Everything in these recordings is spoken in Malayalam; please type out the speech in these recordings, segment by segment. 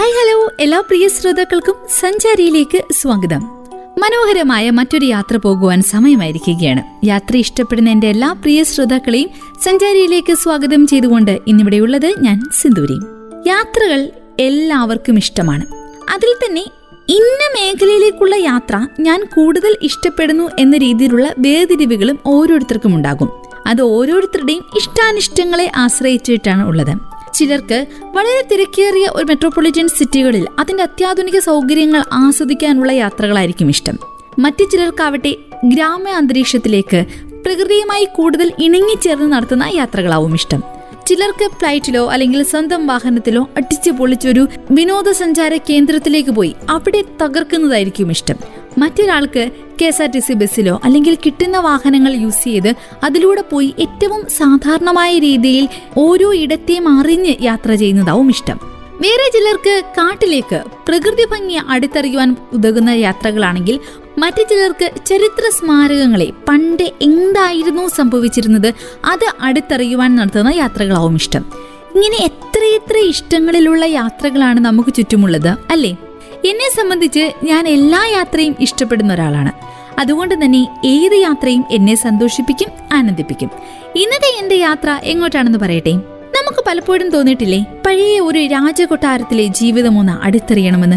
Hi hello. എല്ലാ പ്രിയ ശ്രോതാക്കൾക്കും സഞ്ചാരിയിലേക്ക് സ്വാഗതം. മനോഹരമായ മറ്റൊരു യാത്ര പോകുവാൻ സമയമായിരിക്കുകയാണ്. യാത്ര ഇഷ്ടപ്പെടുന്ന എന്റെ എല്ലാ പ്രിയ ശ്രോതാക്കളെയും സഞ്ചാരിയിലേക്ക് സ്വാഗതം ചെയ്തുകൊണ്ട് ഇന്നിവിടെയുള്ളത് ഞാൻ സിന്ദൂരി. യാത്രകൾ എല്ലാവർക്കും ഇഷ്ടമാണ്. അതിൽ തന്നെ ഇന്ന മേഖലയിലേക്കുള്ള യാത്ര ഞാൻ കൂടുതൽ ഇഷ്ടപ്പെടുന്നു എന്ന രീതിയിലുള്ള വേർതിരിവുകളും ഓരോരുത്തർക്കും ഉണ്ടാകും. അത് ഓരോരുത്തരുടെയും ഇഷ്ടാനിഷ്ടങ്ങളെ ആശ്രയിച്ചിട്ടാണ് ഉള്ളത്. ചിലർക്ക് വളരെ തിരക്കേറിയ ഒരു മെട്രോപൊളിറ്റൻ സിറ്റികളിൽ അതിന്റെ അത്യാധുനിക സൗകര്യങ്ങൾ ആസ്വദിക്കാനുള്ള യാത്രകളായിരിക്കും ഇഷ്ടം. മറ്റു ചിലർക്കാവട്ടെ ഗ്രാമ അന്തരീക്ഷത്തിലേക്ക് പ്രകൃതിയുമായി കൂടുതൽ ഇണങ്ങിച്ചേർന്ന് നടത്തുന്ന യാത്രകളാവും ഇഷ്ടം. ചിലർക്ക് ഫ്ലൈറ്റിലോ അല്ലെങ്കിൽ സ്വന്തം വാഹനത്തിലോ അടിച്ചു പൊളിച്ചൊരു വിനോദസഞ്ചാര കേന്ദ്രത്തിലേക്ക് പോയി അവിടെ തകർക്കുന്നതായിരിക്കും ഇഷ്ടം. മറ്റൊരാൾക്ക് K S R T C ബസ്സിലോ അല്ലെങ്കിൽ കിട്ടുന്ന വാഹനങ്ങൾ യൂസ് ചെയ്ത് അതിലൂടെ പോയി ഏറ്റവും സാധാരണമായ രീതിയിൽ ഓരോ ഇടത്തെയും അറിഞ്ഞ് യാത്ര ചെയ്യുന്നതാവും ഇഷ്ടം. വേറെ ചിലർക്ക് കാട്ടിലേക്ക് പ്രകൃതി ഭംഗി അടുത്തറിയുവാൻ ഉതകുന്ന യാത്രകളാണെങ്കിൽ മറ്റു ചിലർക്ക് ചരിത്ര സ്മാരകങ്ങളെ പണ്ട് എന്തായിരുന്നു സംഭവിച്ചിരുന്നത് അത് അടുത്തറിയുവാൻ നടത്തുന്ന യാത്രകളാവും ഇഷ്ടം. ഇങ്ങനെ എത്രയെത്ര ഇഷ്ടങ്ങളിലുള്ള യാത്രകളാണ് നമുക്ക് ചുറ്റുമുള്ളത് അല്ലേ? എന്നെ സംബന്ധിച്ച് ഞാൻ എല്ലാ യാത്രയും ഇഷ്ടപ്പെടുന്ന ഒരാളാണ്. അതുകൊണ്ട് തന്നെ ഏത് യാത്രയും എന്നെ സന്തോഷിപ്പിക്കും ആനന്ദിപ്പിക്കും. ഇന്നത്തെ എന്റെ യാത്ര എങ്ങോട്ടാണെന്ന് പറയട്ടെ? നമുക്ക് പലപ്പോഴും തോന്നിയിട്ടില്ലേ? പഴയ ഒരു രാജകൊട്ടാരത്തിലെ ജീവിതം ഒന്ന് അടുത്തറിയണമെന്ന്.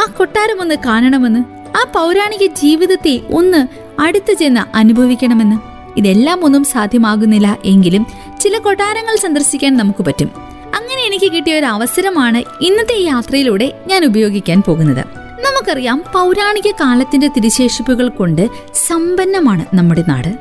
ആ കൊട്ടാരം ഒന്ന് കാണണമെന്ന്. ആ പൗരാണിക ജീവിതത്തെ ഒന്ന് അടുത്തു ചെന്ന് അനുഭവിക്കണമെന്ന്. ഇതെല്ലാം ഒന്നും സാധ്യമാകുന്നില്ല എങ്കിലും ചില കൊട്ടാരങ്ങൾ സന്ദർശിക്കാൻ നമുക്ക് പറ്റും. എനിക്ക് കിട്ടിയ ഒരു അവസരമാണ് ഇന്നത്തെ യാത്രയിലൂടെ ഞാൻ ഉപയോഗിക്കാൻ പോകുന്നത്. നമുക്കറിയാം പൗരാണിക കാലത്തിന്റെ തിരിശേഷിപ്പുകൾ കൊണ്ട് സമ്പന്നമാണ് നമ്മുടെ നാട്.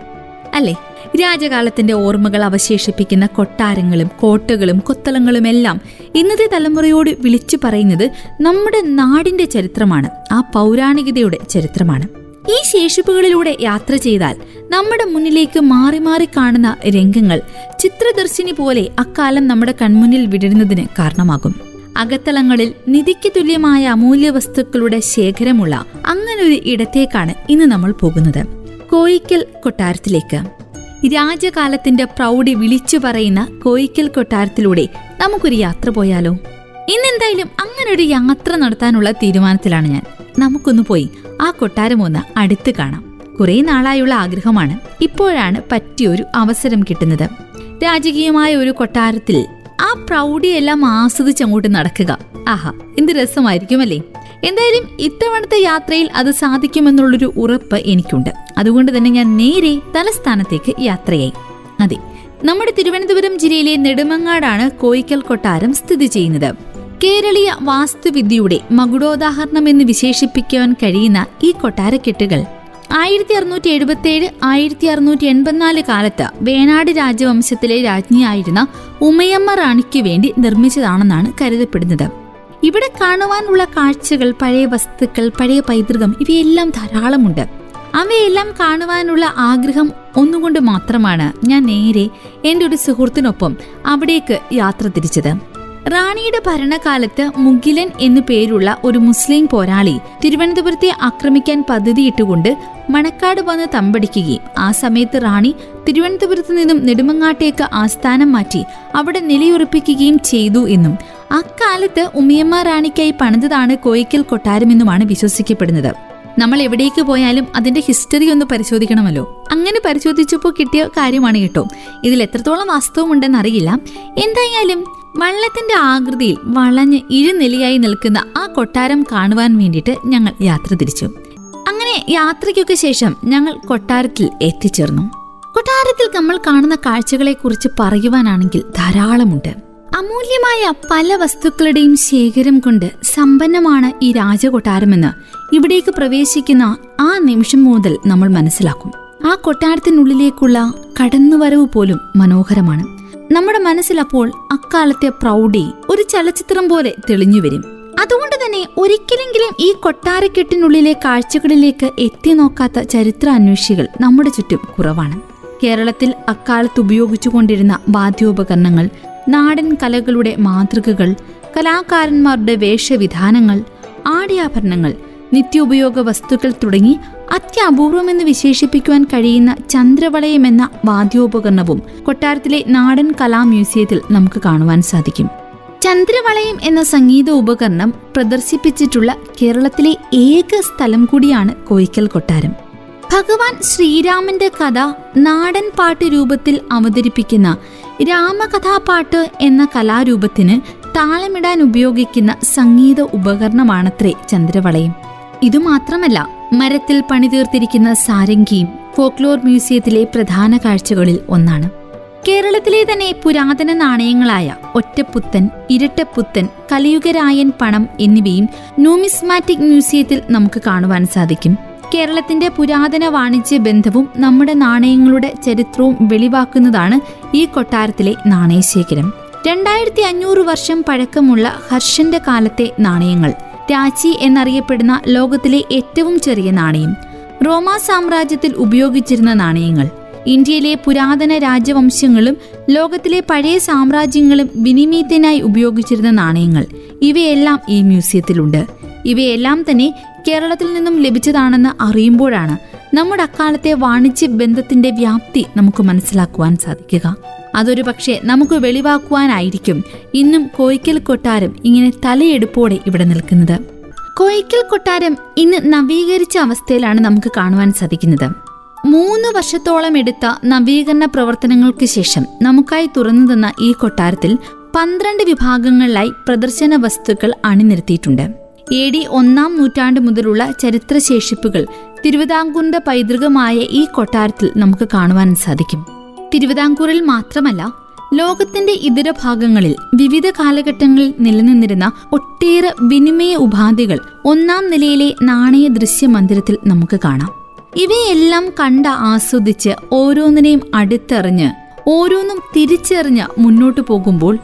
അല്ലേ? രാജകാലത്തിന്റെ ഓർമ്മകൾ അവശേഷിപ്പിക്കുന്ന കൊട്ടാരങ്ങളും കോട്ടകളും കൊത്തളങ്ങളും എല്ലാം ഇന്നത്തെ തലമുറയോട് വിളിച്ചു പറയുന്നത് നമ്മുടെ നാടിന്റെ ചരിത്രമാണ് ആ പൗരാണികതയുടെ ചരിത്രമാണ്. ഈ ശേഷിപ്പുകളിലൂടെ യാത്ര ചെയ്താൽ നമ്മുടെ മുന്നിലേക്ക് മാറി മാറി കാണുന്ന രംഗങ്ങൾ ചിത്രദർശിനി പോലെ അക്കാലം നമ്മുടെ കൺമുന്നിൽ വിടരുന്നതിന് കാരണമാകും. അകത്തളങ്ങളിൽ നിധിക്ക് തുല്യമായ അമൂല്യ വസ്തുക്കളുടെ ശേഖരമുള്ള അങ്ങനൊരു ഇടത്തേക്കാണ് ഇന്ന് നമ്മൾ പോകുന്നത്. കോയിക്കൽ കൊട്ടാരത്തിലേക്ക്. രാജകാലത്തിന്റെ പ്രൗഢി വിളിച്ചു പറയുന്ന കോയിക്കൽ കൊട്ടാരത്തിലൂടെ നമുക്കൊരു യാത്ര പോയാലോ? ഇന്നെന്തായാലും അങ്ങനൊരു യാത്ര നടത്താനുള്ള തീരുമാനത്തിലാണ് ഞാൻ. നമുക്കൊന്ന് പോയി ആ കൊട്ടാരം ഒന്ന് അടുത്ത് കാണാം. കുറെ നാളായുള്ള ആഗ്രഹമാണ് ഇപ്പോഴാണ് പറ്റിയൊരു അവസരം കിട്ടുന്നത്. രാജകീയമായ ഒരു കൊട്ടാരത്തിൽ ആ പ്രൗഢിയെല്ലാം ആസ്വദിച്ചങ്ങോട്ട് നടക്കുക. ആഹാ എന്ത് രസമായിരിക്കും അല്ലേ എന്തായാലും ഇത്തവണത്തെ യാത്രയിൽ അത് സാധിക്കുമെന്നുള്ളൊരു ഉറപ്പ് എനിക്കുണ്ട്. അതുകൊണ്ട് തന്നെ ഞാൻ നേരെ തലസ്ഥാനത്തേക്ക് യാത്രയായി. അതെ നമ്മുടെ തിരുവനന്തപുരം ജില്ലയിലെ നെടുമങ്ങാടാണ് കോയിക്കൽ കൊട്ടാരം സ്ഥിതി ചെയ്യുന്നത്. കേരളീയ വാസ്തുവിദ്യയുടെ മകുടോദാഹരണം എന്ന് വിശേഷിപ്പിക്കുവാൻ കഴിയുന്ന ഈ കൊട്ടാരക്കെട്ടുകൾ ആയിരത്തി അറുന്നൂറ്റി എഴുപത്തി ഏഴ് ആയിരത്തി അറുന്നൂറ്റി എൺപത്തിനാല് കാലത്ത് വേണാട് രാജവംശത്തിലെ രാജ്ഞിയായിരുന്ന ഉമയമ്മ റാണിക്ക് വേണ്ടി നിർമ്മിച്ചതാണെന്നാണ് കരുതപ്പെടുന്നത്. ഇവിടെ കാണുവാനുള്ള കാഴ്ചകൾ പഴയ വസ്തുക്കൾ പഴയ പൈതൃകം ഇവയെല്ലാം ധാരാളമുണ്ട്. അവയെല്ലാം കാണുവാനുള്ള ആഗ്രഹം ഒന്നുകൊണ്ട് മാത്രമാണ് ഞാൻ നേരെ എന്റെ ഒരു സുഹൃത്തിനൊപ്പം അവിടേക്ക് യാത്ര തിരിച്ചത്. റാണിയുടെ ഭരണകാലത്ത് മുഗിലൻ എന്നു പേരുള്ള ഒരു മുസ്ലിം പോരാളി തിരുവനന്തപുരത്തെ ആക്രമിക്കാൻ പദ്ധതിയിട്ടുകൊണ്ട് മണക്കാട് വന്ന് തമ്പടിക്കുകയും ആ സമയത്ത് റാണി തിരുവനന്തപുരത്ത് നിന്നും നെടുമങ്ങാട്ടേക്ക് ആസ്ഥാനം മാറ്റി അവിടെ നിലയുറപ്പിക്കുകയും ചെയ്തു എന്നും അക്കാലത്ത് ഉമിയമ്മ റാണിക്കായി പണിതതാണ് കോയിക്കൽ കൊട്ടാരമെന്നുമാണ് വിശ്വസിക്കപ്പെടുന്നത്. നമ്മൾ എവിടേക്ക് പോയാലും അതിന്റെ ഹിസ്റ്ററി ഒന്ന് പരിശോധിക്കണമല്ലോ. അങ്ങനെ പരിശോധിച്ചപ്പോൾ കിട്ടിയ കാര്യമാണ് കേട്ടോ. ഇതിൽ എത്രത്തോളം വാസ്തവമുണ്ടെന്നറിയില്ല എന്തായാലും വള്ളത്തിന്റെ ആകൃതിയിൽ വളഞ്ഞ് ഇരുനിലയായി നിൽക്കുന്ന ആ കൊട്ടാരം കാണുവാൻ വേണ്ടിയിട്ട് ഞങ്ങൾ യാത്ര തിരിച്ചു. അങ്ങനെ യാത്രയ്ക്കൊക്കെ ശേഷം ഞങ്ങൾ കൊട്ടാരത്തിൽ എത്തിച്ചേർന്നു. കൊട്ടാരത്തിൽ നമ്മൾ കാണുന്ന കാഴ്ചകളെ കുറിച്ച് പറയുവാനാണെങ്കിൽ ധാരാളമുണ്ട്. അമൂല്യമായ പല വസ്തുക്കളുടെയും ശേഖരം കൊണ്ട് സമ്പന്നമാണ് ഈ രാജകൊട്ടാരമെന്ന് ഇവിടേക്ക് പ്രവേശിക്കുന്ന ആ നിമിഷം മുതൽ നമ്മൾ മനസ്സിലാക്കും. ആ കൊട്ടാരത്തിനുള്ളിലേക്കുള്ള കടന്നുവരവ് പോലും മനോഹരമാണ്. നമ്മുടെ മനസ്സിൽ അപ്പോൾ അക്കാലത്തെ പ്രൗഢി ഒരു ചലച്ചിത്രം പോലെ തെളിഞ്ഞു വരും. അതുകൊണ്ട് തന്നെ ഒരിക്കലെങ്കിലും ഈ കൊട്ടാരക്കെട്ടിനുള്ളിലെ കാഴ്ചകളിലേക്ക് എത്തി നോക്കാത്ത ചരിത്ര അന്വേഷികൾ നമ്മുടെ ചുറ്റും കുറവാണ്. കേരളത്തിൽ അക്കാലത്ത് ഉപയോഗിച്ചുകൊണ്ടിരുന്ന വാദ്യോപകരണങ്ങൾ നാടൻ കലകളുടെ മാതൃകകൾ കലാകാരന്മാരുടെ വേഷവിധാനങ്ങൾ ആടയാഭരണങ്ങൾ നിത്യോപയോഗ വസ്തുക്കൾ തുടങ്ങി അത്യപൂർവമെന്ന് വിശേഷിപ്പിക്കുവാൻ കഴിയുന്ന ചന്ദ്രവളയം എന്ന വാദ്യോപകരണവും കൊട്ടാരത്തിലെ നാടൻ കലാ മ്യൂസിയത്തിൽ നമുക്ക് കാണുവാൻ സാധിക്കും. ചന്ദ്രവളയം എന്ന സംഗീത ഉപകരണം പ്രദർശിപ്പിച്ചിട്ടുള്ള കേരളത്തിലെ ഏക സ്ഥലം കൂടിയാണ് കോയിക്കൽ കൊട്ടാരം. ഭഗവാൻ ശ്രീരാമന്റെ കഥ നാടൻ പാട്ട് രൂപത്തിൽ അവതരിപ്പിക്കുന്ന രാമകഥാപാട്ട് എന്ന കലാരൂപത്തിന് താളമിടാൻ ഉപയോഗിക്കുന്ന സംഗീത ഉപകരണമാണത്രേ ചന്ദ്രവളയം. ഇതുമാത്രമല്ല മരത്തിൽ പണിതീർത്തിരിക്കുന്ന സാരംഗിയും ഫോക്ലോർ മ്യൂസിയത്തിലെ പ്രധാന കാഴ്ചകളിൽ ഒന്നാണ്. കേരളത്തിലെ തന്നെ പുരാതന നാണയങ്ങളായ ഒറ്റപ്പുത്തൻ ഇരട്ടപ്പുത്തൻ കലിയുഗരായൻ പണം എന്നിവയും ന്യൂമിസ്മാറ്റിക് മ്യൂസിയത്തിൽ നമുക്ക് കാണുവാൻ സാധിക്കും. കേരളത്തിന്റെ പുരാതന വാണിജ്യ ബന്ധവും നമ്മുടെ നാണയങ്ങളുടെ ചരിത്രവും വെളിവാക്കുന്നതാണ് ഈ കൊട്ടാരത്തിലെ നാണയശേഖരം. രണ്ടായിരത്തി അഞ്ഞൂറ് വർഷം പഴക്കമുള്ള ഹർഷന്റെ കാലത്തെ നാണയങ്ങൾ രാച്ചി എന്നറിയപ്പെടുന്ന ലോകത്തിലെ ഏറ്റവും ചെറിയ നാണയം. റോമാ സാമ്രാജ്യത്തിൽ ഉപയോഗിച്ചിരുന്ന നാണയങ്ങൾ. ഇന്ത്യയിലെ പുരാതന രാജവംശങ്ങളും ലോകത്തിലെ പഴയ സാമ്രാജ്യങ്ങളും വിനിമയത്തിനായി ഉപയോഗിച്ചിരുന്ന നാണയങ്ങൾ. ഇവയെല്ലാം ഈ മ്യൂസിയത്തിലുണ്ട്. ഇവയെല്ലാം തന്നെ കേരളത്തിൽ നിന്നും ലഭിച്ചതാണെന്ന് അറിയുമ്പോഴാണ് നമ്മുടെ അക്കാലത്തെ വാണിജ്യ ബന്ധത്തിന്റെ വ്യാപ്തി നമുക്ക് മനസ്സിലാക്കുവാൻ സാധിക്കുക. അതൊരു പക്ഷേ നമുക്ക് വെളിവാക്കുവാനായിരിക്കും. ഇന്നും കോയിക്കൽ കൊട്ടാരം ഇങ്ങനെ തലയെടുപ്പോടെ ഇവിടെ നിൽക്കുന്നത്. കോയിക്കൽ കൊട്ടാരം ഇന്ന് നവീകരിച്ച അവസ്ഥയിലാണ് നമുക്ക് കാണുവാൻ സാധിക്കുന്നത്. മൂന്ന് വർഷത്തോളം എടുത്ത നവീകരണ പ്രവർത്തനങ്ങൾക്ക് ശേഷം നമുക്കായി തുറന്നു തന്ന ഈ കൊട്ടാരത്തിൽ പന്ത്രണ്ട് വിഭാഗങ്ങളിലായി പ്രദർശന വസ്തുക്കൾ അണിനിരത്തിയിട്ടുണ്ട്. എ ഡി ഒന്നാം നൂറ്റാണ്ട് മുതലുള്ള ചരിത്രശേഷിപ്പുകൾ തിരുവിതാംകൂറിന്റെ പൈതൃകമായ ഈ കൊട്ടാരത്തിൽ നമുക്ക് കാണുവാൻ സാധിക്കും. തിരുവിതാംകൂറിൽ മാത്രമല്ല ലോകത്തിന്റെ ഇതര ഭാഗങ്ങളിൽ വിവിധ കാലഘട്ടങ്ങളിൽ നിലനിന്നിരുന്ന ഒട്ടേറെ വിനിമയ ഉപാധികൾ ഒന്നാം നിലയിലെ നാണയ ദൃശ്യ മന്ദിരത്തിൽ നമുക്ക് കാണാം. ഇവയെല്ലാം കണ്ട് ആസ്വദിച്ച് ഓരോന്നിനെയും അടുത്തെറിഞ്ഞ് ഓരോന്നും തിരിച്ചറിഞ്ഞ് മുന്നോട്ടു പോകുമ്പോൾ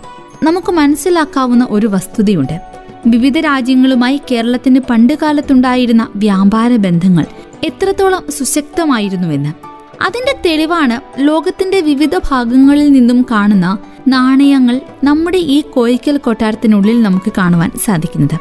നമുക്ക് മനസ്സിലാക്കാവുന്ന ഒരു വസ്തുതയുണ്ട്. വിവിധ രാജ്യങ്ങളുമായി കേരളത്തിന് പണ്ടുകാലത്തുണ്ടായിരുന്ന വ്യാപാര ബന്ധങ്ങൾ എത്രത്തോളം സുശക്തമായിരുന്നുവെന്ന്. അതിന്റെ തെളിവാണ് ലോകത്തിന്റെ വിവിധ ഭാഗങ്ങളിൽ നിന്നും കാണുന്ന നാണയങ്ങൾ നമ്മുടെ ഈ കോയിക്കൽ കൊട്ടാരത്തിനുള്ളിൽ നമുക്ക് കാണുവാൻ സാധിക്കുന്നത്.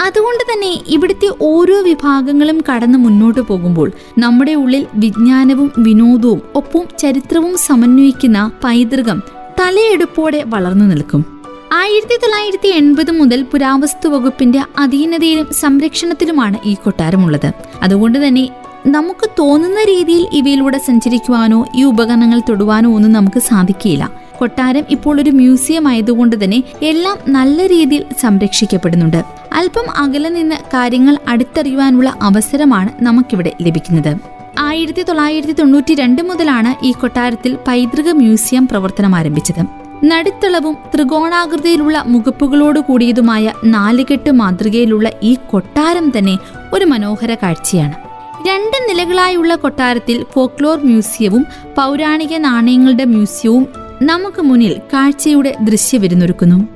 അതുകൊണ്ട് തന്നെ ഇവിടുത്തെ ഓരോ വിഭാഗങ്ങളും കടന്നു മുന്നോട്ട് പോകുമ്പോൾ നമ്മുടെ ഉള്ളിൽ വിജ്ഞാനവും വിനോദവും ഒപ്പം ചരിത്രവും സമന്വയിക്കുന്ന പൈതൃകം തലയെടുപ്പോടെ വളർന്നു നിൽക്കും. ആയിരത്തി തൊള്ളായിരത്തി എൺപത് മുതൽ പുരാവസ്തു വകുപ്പിന്റെ അധീനതയിലും സംരക്ഷണത്തിലുമാണ് ഈ കൊട്ടാരമുള്ളത്. അതുകൊണ്ട് തന്നെ നമുക്ക് തോന്നുന്ന രീതിയിൽ ഇവയിലൂടെ സഞ്ചരിക്കുവാനോ ഈ ഉപകരണങ്ങൾ തൊടുവാനോ ഒന്നും നമുക്ക് സാധിക്കില്ല കൊട്ടാരം ഇപ്പോൾ ഒരു മ്യൂസിയം ആയതുകൊണ്ട് തന്നെ എല്ലാം നല്ല രീതിയിൽ സംരക്ഷിക്കപ്പെടുന്നുണ്ട്. അല്പം അകലെ നിന്ന് കാര്യങ്ങൾ അടുത്തറിയുവാനുള്ള അവസരമാണ് നമുക്കിവിടെ ലഭിക്കുന്നത്. ആയിരത്തി തൊള്ളായിരത്തി തൊണ്ണൂറ്റി രണ്ട് മുതലാണ് ഈ കൊട്ടാരത്തിൽ പൈതൃക മ്യൂസിയം പ്രവർത്തനം ആരംഭിച്ചത്. നടുത്തളവും ത്രികോണാകൃതിയിലുള്ള മുഖപ്പുകളോട് കൂടിയതുമായ നാലുകെട്ട് മാതൃകയിലുള്ള ഈ കൊട്ടാരം തന്നെ ഒരു മനോഹര കാഴ്ചയാണ്. രണ്ട് നിലകളായുള്ള കൊട്ടാരത്തിൽ ഫോക്ലോർ മ്യൂസിയവും പൗരാണിക നാണയങ്ങളുടെ മ്യൂസിയവും നമുക്ക് മുന്നിൽ കാഴ്ചയുടെ ദൃശ്യവിരുന്നൊരുക്കുന്നു.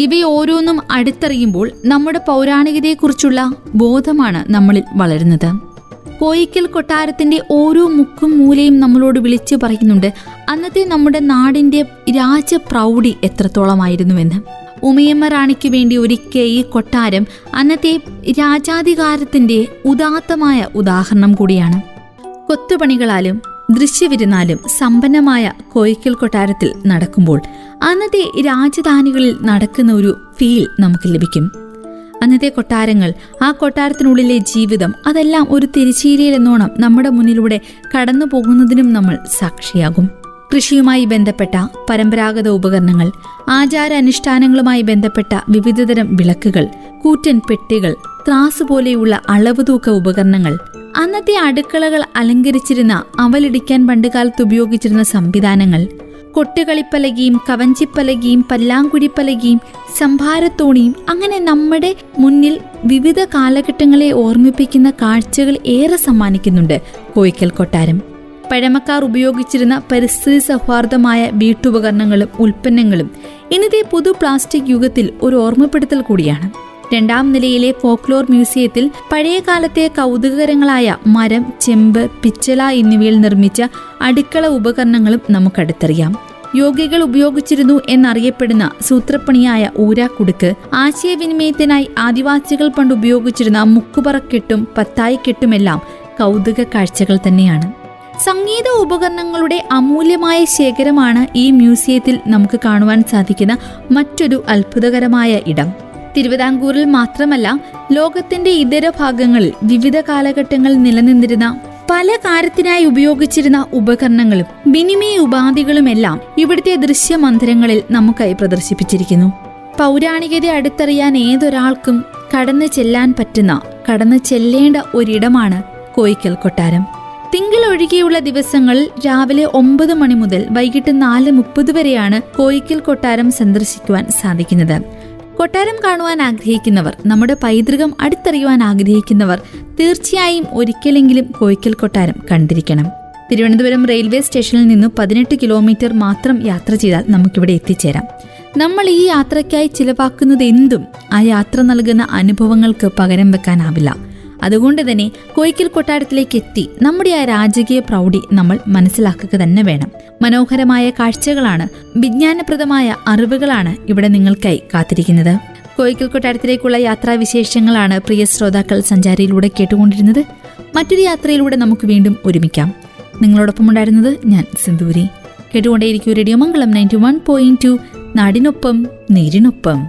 ഇവയോരോന്നും അടുത്തറിയുമ്പോൾ നമ്മുടെ പൗരാണികതയെക്കുറിച്ചുള്ള ബോധമാണ് നമ്മളിൽ വളരുന്നത്. കോയിക്കൽ കൊട്ടാരത്തിന്റെ ഓരോ മുക്കും മൂലയും നമ്മളോട് വിളിച്ചു പറയുന്നുണ്ട് അന്നത്തെ നമ്മുടെ നാടിന്റെ രാജപ്രൗഢി എത്രത്തോളമായിരുന്നുവെന്ന്. ഉമയമ്മ റാണിക്ക് വേണ്ടി ഒരുക്കിയ ഈ കൊട്ടാരം അന്നത്തെ രാജാധികാരത്തിന്റെ ഉദാത്തമായ ഉദാഹരണം കൂടിയാണ്. കൊത്തുപണികളാലും ദൃശ്യവിരുന്നാലും സമ്പന്നമായ കോയിക്കൽ കൊട്ടാരത്തിൽ നടക്കുമ്പോൾ അന്നത്തെ രാജധാനികളിൽ നടക്കുന്ന ഒരു ഫീൽ നമുക്ക് ലഭിക്കും. അന്നത്തെ കൊട്ടാരങ്ങൾ ആ കൊട്ടാരത്തിനുള്ളിലെ ജീവിതം അതെല്ലാം ഒരു തിരിച്ചീരയിലെന്നോണം നമ്മുടെ മുന്നിലൂടെ കടന്നു പോകുന്നതിനും നമ്മൾ സാക്ഷിയാകും. കൃഷിയുമായി ബന്ധപ്പെട്ട പരമ്പരാഗത ഉപകരണങ്ങൾ ആചാരാനുഷ്ഠാനങ്ങളുമായി ബന്ധപ്പെട്ട വിവിധതരം വിളക്കുകൾ കൂറ്റൻ പെട്ടികൾ ത്രാസ് പോലെയുള്ള അളവ് തൂക്ക ഉപകരണങ്ങൾ. അന്നത്തെ അടുക്കളകൾ അലങ്കരിച്ചിരുന്ന അവലിടിക്കാൻ പണ്ടുകാലത്ത് ഉപയോഗിച്ചിരുന്ന സംവിധാനങ്ങൾ. കൊട്ടുകളിപ്പലകയും കവഞ്ചിപ്പലകയും പല്ലാങ്കുഴിപ്പലകയും സംഭാരത്തോണിയും അങ്ങനെ നമ്മുടെ മുന്നിൽ വിവിധ കാലഘട്ടങ്ങളെ ഓർമ്മിപ്പിക്കുന്ന കാഴ്ചകൾ ഏറെ സമ്മാനിക്കുന്നുണ്ട് കോയിക്കൽ കൊട്ടാരം പഴമക്കാർ ഉപയോഗിച്ചിരുന്ന പരിസ്ഥിതി സൗഹാർദ്ദമായ വീട്ടുപകരണങ്ങളും ഉൽപ്പന്നങ്ങളും ഇന്നത്തെ പുതു പ്ലാസ്റ്റിക് യുഗത്തിൽ ഒരു ഓർമ്മപ്പെടുത്തൽ കൂടിയാണ്. രണ്ടാം നിലയിലെ ഫോക്ലോർ മ്യൂസിയത്തിൽ പഴയകാലത്തെ കൗതുകകരങ്ങളായ മരം ചെമ്പ് പിച്ചള എന്നിവയിൽ നിർമ്മിച്ച അടുക്കള ഉപകരണങ്ങളും നമുക്കടുത്തറിയാം യോഗികൾ ഉപയോഗിച്ചിരുന്നു എന്നറിയപ്പെടുന്ന സൂത്രപ്പണിയായ ഊരാക്കുടുക്ക് ആശയവിനിമയത്തിനായി ആദിവാസികൾ പണ്ട് ഉപയോഗിച്ചിരുന്ന മുക്കുപറക്കെട്ടും പത്തായിക്കെട്ടുമെല്ലാം കൗതുക കാഴ്ചകൾ തന്നെയാണ്. സംഗീത ഉപകരണങ്ങളുടെ അമൂല്യമായ ശേഖരമാണ് ഈ മ്യൂസിയത്തിൽ നമുക്ക് കാണുവാൻ സാധിക്കുന്ന മറ്റൊരു അത്ഭുതകരമായ ഇടം. തിരുവിതാംകൂറിൽ മാത്രമല്ല ലോകത്തിന്റെ ഇതര ഭാഗങ്ങളിൽ വിവിധ കാലഘട്ടങ്ങളിൽ നിലനിന്നിരുന്ന പല കാര്യത്തിനായി ഉപയോഗിച്ചിരുന്ന ഉപകരണങ്ങളും വിനിമയ ഉപാധികളുമെല്ലാം ഇവിടുത്തെ ദൃശ്യമന്ദിരങ്ങളിൽ നമുക്കായി പ്രദർശിപ്പിച്ചിരിക്കുന്നു. പൗരാണികത അടുത്തറിയാൻ ഏതൊരാൾക്കും കടന്നു ചെല്ലാൻ പറ്റുന്ന കടന്നു ചെല്ലേണ്ട ഒരിടമാണ് കോയിക്കൽ കൊട്ടാരം. തിങ്കൾ ഒഴികെയുള്ള ദിവസങ്ങളിൽ രാവിലെ ഒമ്പത് മണി മുതൽ വൈകിട്ട് നാല് മുപ്പത് വരെയാണ് കോയിക്കൽ കൊട്ടാരം സന്ദർശിക്കുവാൻ സാധിക്കുന്നത്. കൊട്ടാരം കാണുവാൻ ആഗ്രഹിക്കുന്നവർ നമ്മുടെ പൈതൃകം അടുത്തറിയുവാൻ ആഗ്രഹിക്കുന്നവർ തീർച്ചയായും ഒരിക്കലെങ്കിലും കോയിക്കൽ കൊട്ടാരം കണ്ടിരിക്കണം. തിരുവനന്തപുരം റെയിൽവേ സ്റ്റേഷനിൽ നിന്നും പതിനെട്ട് കിലോമീറ്റർ മാത്രം യാത്ര ചെയ്താൽ നമുക്കിവിടെ എത്തിച്ചേരാം. നമ്മൾ ഈ യാത്രയ്ക്കായി ചിലവാക്കുന്നത് എന്തും ആ യാത്ര നൽകുന്ന അനുഭവങ്ങൾക്ക് പകരം വെക്കാനാവില്ല. അതുകൊണ്ട് തന്നെ കൊയ്ക്കൽ കൊട്ടാരത്തിലേക്ക് എത്തി നമ്മുടെ ആ രാജകീയ പ്രൗഢി നമ്മൾ മനസ്സിലാക്കുക തന്നെ വേണം. മനോഹരമായ കാഴ്ചകളാണ് വിജ്ഞാനപ്രദമായ അറിവുകളാണ് ഇവിടെ നിങ്ങൾക്കായി കാത്തിരിക്കുന്നത്. കോയിക്കൽ കൊട്ടാരത്തിലേക്കുള്ള യാത്രാവിശേഷങ്ങളാണ് പ്രിയ ശ്രോതാക്കൾ സഞ്ചാരിയിലൂടെ കേട്ടുകൊണ്ടിരുന്നത്. മറ്റൊരു യാത്രയിലൂടെ നമുക്ക് വീണ്ടും ഒരുമിക്കാം. നിങ്ങളോടൊപ്പം ഉണ്ടായിരുന്നത് ഞാൻ Sindhuri കേട്ടുകൊണ്ടേയിരിക്കും radio Mangalam ninety one point two നാടിനൊപ്പം നേരിനൊപ്പം.